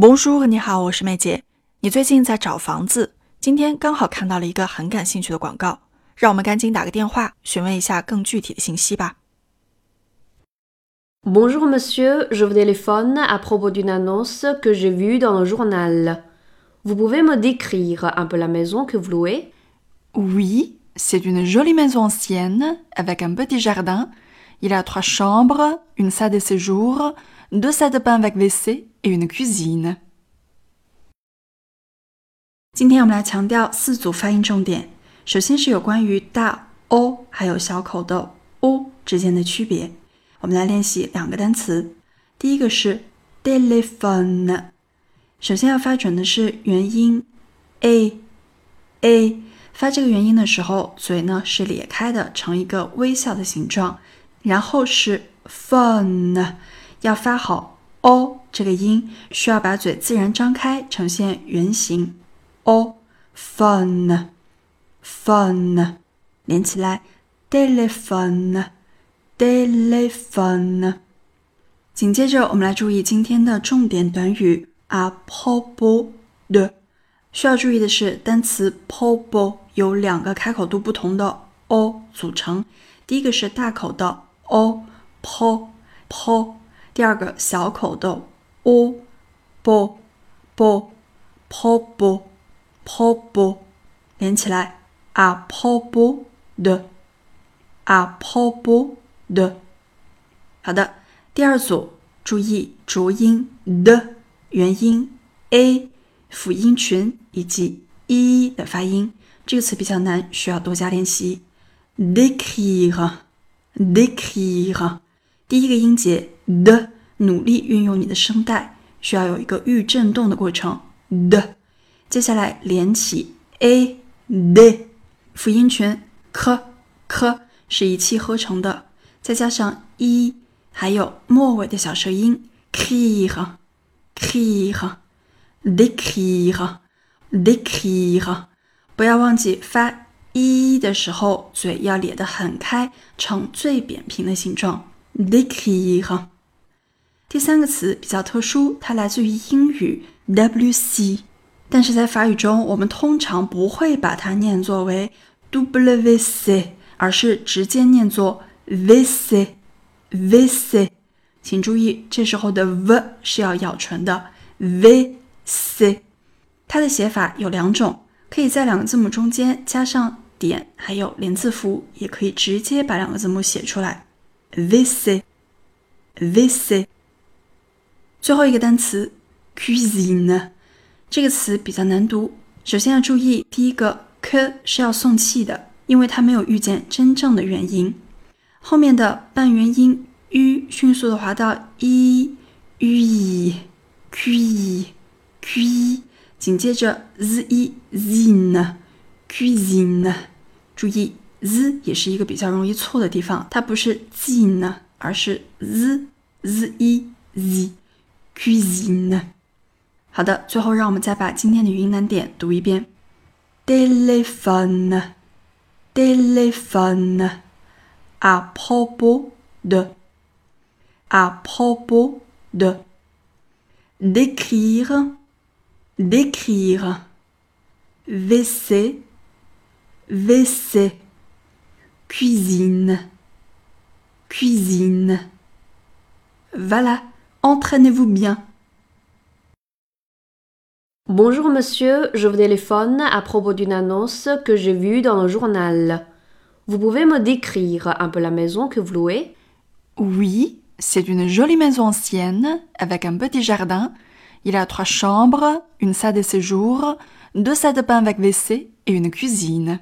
Bonjour，你好，我是妹姐。你最近在找房子，今天刚好看到了一个很感兴趣的广告，让我们赶紧打个电话询问一下更具体的信息吧。Bonjour monsieur, je vous téléphone à propos d'une annonce que j'ai vue dans le journal. Vous pouvez me décrire un peu la maison que vous louez Oui, c'est une jolie maison ancienne avec un petit jardin. Il a trois chambres, une salle de séjour, deux salles de bain avec WC et une cuisine. 今天我们来强调四组发音重点。首先是有关于大 o 还有小口的 o 之间的区别。我们来练习两个单词。第一个是 telephone，首先要发准的是元音 a a，发这个元音的时候，嘴呢是咧开的，成一个微笑的形状。然后是 phone，要发好 o 这个音，需要把嘴自然张开，呈现圆形。o fun fun 连起来，telephone telephone。紧接着，我们来注意今天的重点短语 a p o b o 的。需要注意的是，单词 p o b o 由两个开口度不同的 o 组成。第一个是大口的 o po po，第二个小口的 o bo bo po bo po bo，连起来 a po bo 的 a po bo 的。好的，第二组注意浊音的元音 a 辅音群以及 e 的发音，这个词比较难，需要多加练习。décrire，décrire，第一个音节的，努力运用你的声带，需要有一个预振动的过程。的。接下来连起 a d，辅音群 k k 是一气呵成的，再加上一还有末尾的小舌音 kir，kir，décrire，décrire，不要忘记发。一的时候，嘴要咧得很开，呈最扁平的形状。，dikire。第三个词比较特殊，它来自于英语 wc，但是在法语中，我们通常不会把它念作为 wc，而是直接念作 vc。vc，请注意，这时候的 v 是要咬唇的。vc，它的写法有两种，可以在两个字母中间加上。点还有连字符，也可以直接把两个字母写出来。vc vc。最后一个单词 cuisine，这个词比较难读。首先要注意，第一个 k 是要送气的，因为它没有遇见真正的元音。后面的半元音 u 迅速的滑到 e u，q，q，紧接着 z i zine。cuisine，注意 z 也是一个比较容易错的地方，它不是 zine，而是 z z i z cuisine。好的，最后让我们再把今天的语音难点读一遍：téléphone，téléphone，à propos de，à propos de，d'écrire，d'écrire，WC。WC, cuisine, cuisine. Voilà, entraînez-vous bien. Bonjour monsieur, je vous téléphone à propos d'une annonce que j'ai vue dans le journal. Vous pouvez me décrire un peu la maison que vous louez? Oui, c'est une jolie maison ancienne avec un petit jardin. Il a trois chambres, une salle de séjour, deux salles de bain avec WC et une cuisine.